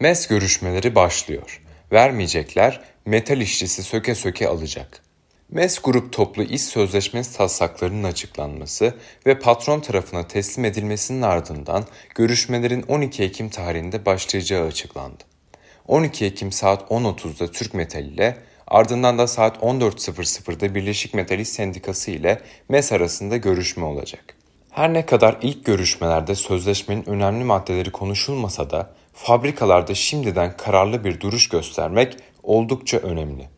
MES görüşmeleri başlıyor. Vermeyecekler, metal işçisi söke söke alacak. MES Grup toplu iş sözleşmesi taslaklarının açıklanması ve patron tarafına teslim edilmesinin ardından görüşmelerin 12 Ekim tarihinde başlayacağı açıklandı. 12 Ekim saat 10.30'da Türk Metal ile ardından da saat 14.00'da Birleşik Metal İş Sendikası ile MES arasında görüşme olacak. Her ne kadar ilk görüşmelerde sözleşmenin önemli maddeleri konuşulmasa da fabrikalarda şimdiden kararlı bir duruş göstermek oldukça önemli.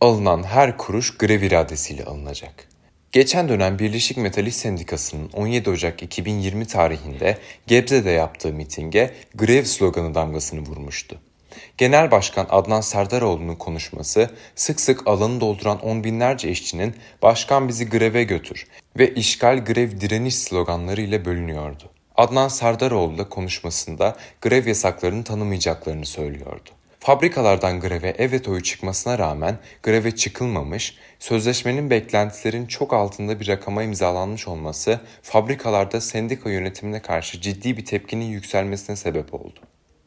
Alınan her kuruş grev iradesiyle alınacak. Geçen dönem Birleşik Metal İş Sendikası'nın 17 Ocak 2020 tarihinde Gebze'de yaptığı mitinge grev sloganı damgasını vurmuştu. Genel Başkan Adnan Serdaroğlu'nun konuşması sık sık alanı dolduran on binlerce işçinin "Başkan bizi greve götür" ve "işgal grev direniş" sloganları ile bölünüyordu. Adnan Serdaroğlu da konuşmasında grev yasaklarını tanımayacaklarını söylüyordu. Fabrikalardan greve evet oyu çıkmasına rağmen greve çıkılmamış, sözleşmenin beklentilerin çok altında bir rakama imzalanmış olması fabrikalarda sendika yönetimine karşı ciddi bir tepkinin yükselmesine sebep oldu.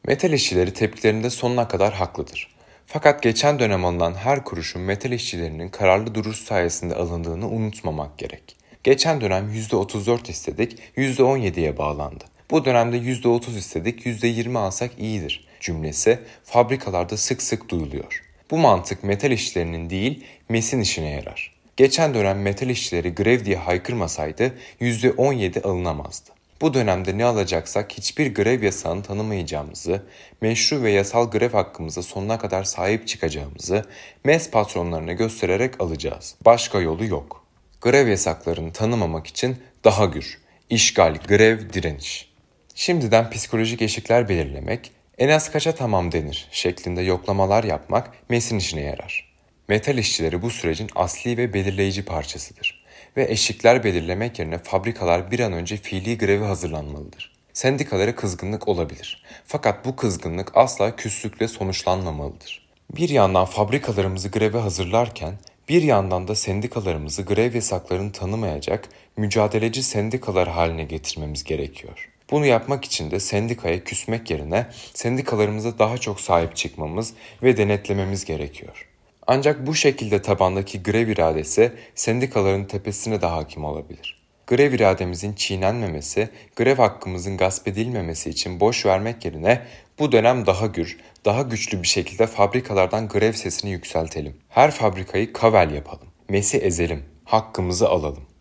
Metal işçileri tepkilerinde sonuna kadar haklıdır. Fakat geçen dönem alınan her kuruşun metal işçilerinin kararlı duruş sayesinde alındığını unutmamak gerek. Geçen dönem %34 istedik, %17'ye bağlandı. Bu dönemde %30 istedik, %20 alsak iyidir cümlesi fabrikalarda sık sık duyuluyor. Bu mantık metal işçilerinin değil, MES'in işine yarar. Geçen dönem metal işçileri grev diye haykırmasaydı %17 alınamazdı. Bu dönemde ne alacaksak hiçbir grev yasağını tanımayacağımızı, meşru ve yasal grev hakkımıza sonuna kadar sahip çıkacağımızı MES patronlarına göstererek alacağız. Başka yolu yok. Grev yasaklarını tanımamak için daha gür, işgal, grev, direniş. Şimdiden psikolojik eşikler belirlemek, en az kaça tamam denir şeklinde yoklamalar yapmak MES'in işine yarar. Metal işçileri bu sürecin asli ve belirleyici parçasıdır ve eşikler belirlemek yerine fabrikalar bir an önce fiili grevi hazırlanmalıdır. Sendikalara kızgınlık olabilir. Fakat bu kızgınlık asla küslükle sonuçlanmamalıdır. Bir yandan fabrikalarımızı greve hazırlarken bir yandan da sendikalarımızı grev yasaklarını tanımayacak mücadeleci sendikalar haline getirmemiz gerekiyor. Bunu yapmak için de sendikaya küsmek yerine sendikalarımıza daha çok sahip çıkmamız ve denetlememiz gerekiyor. Ancak bu şekilde tabandaki grev iradesi sendikaların tepesine de hakim olabilir. Grev irademizin çiğnenmemesi, grev hakkımızın gasp edilmemesi için boş vermek yerine bu dönem daha gür, daha güçlü bir şekilde fabrikalardan grev sesini yükseltelim. Her fabrikayı kavel yapalım. Mesi ezelim, hakkımızı alalım.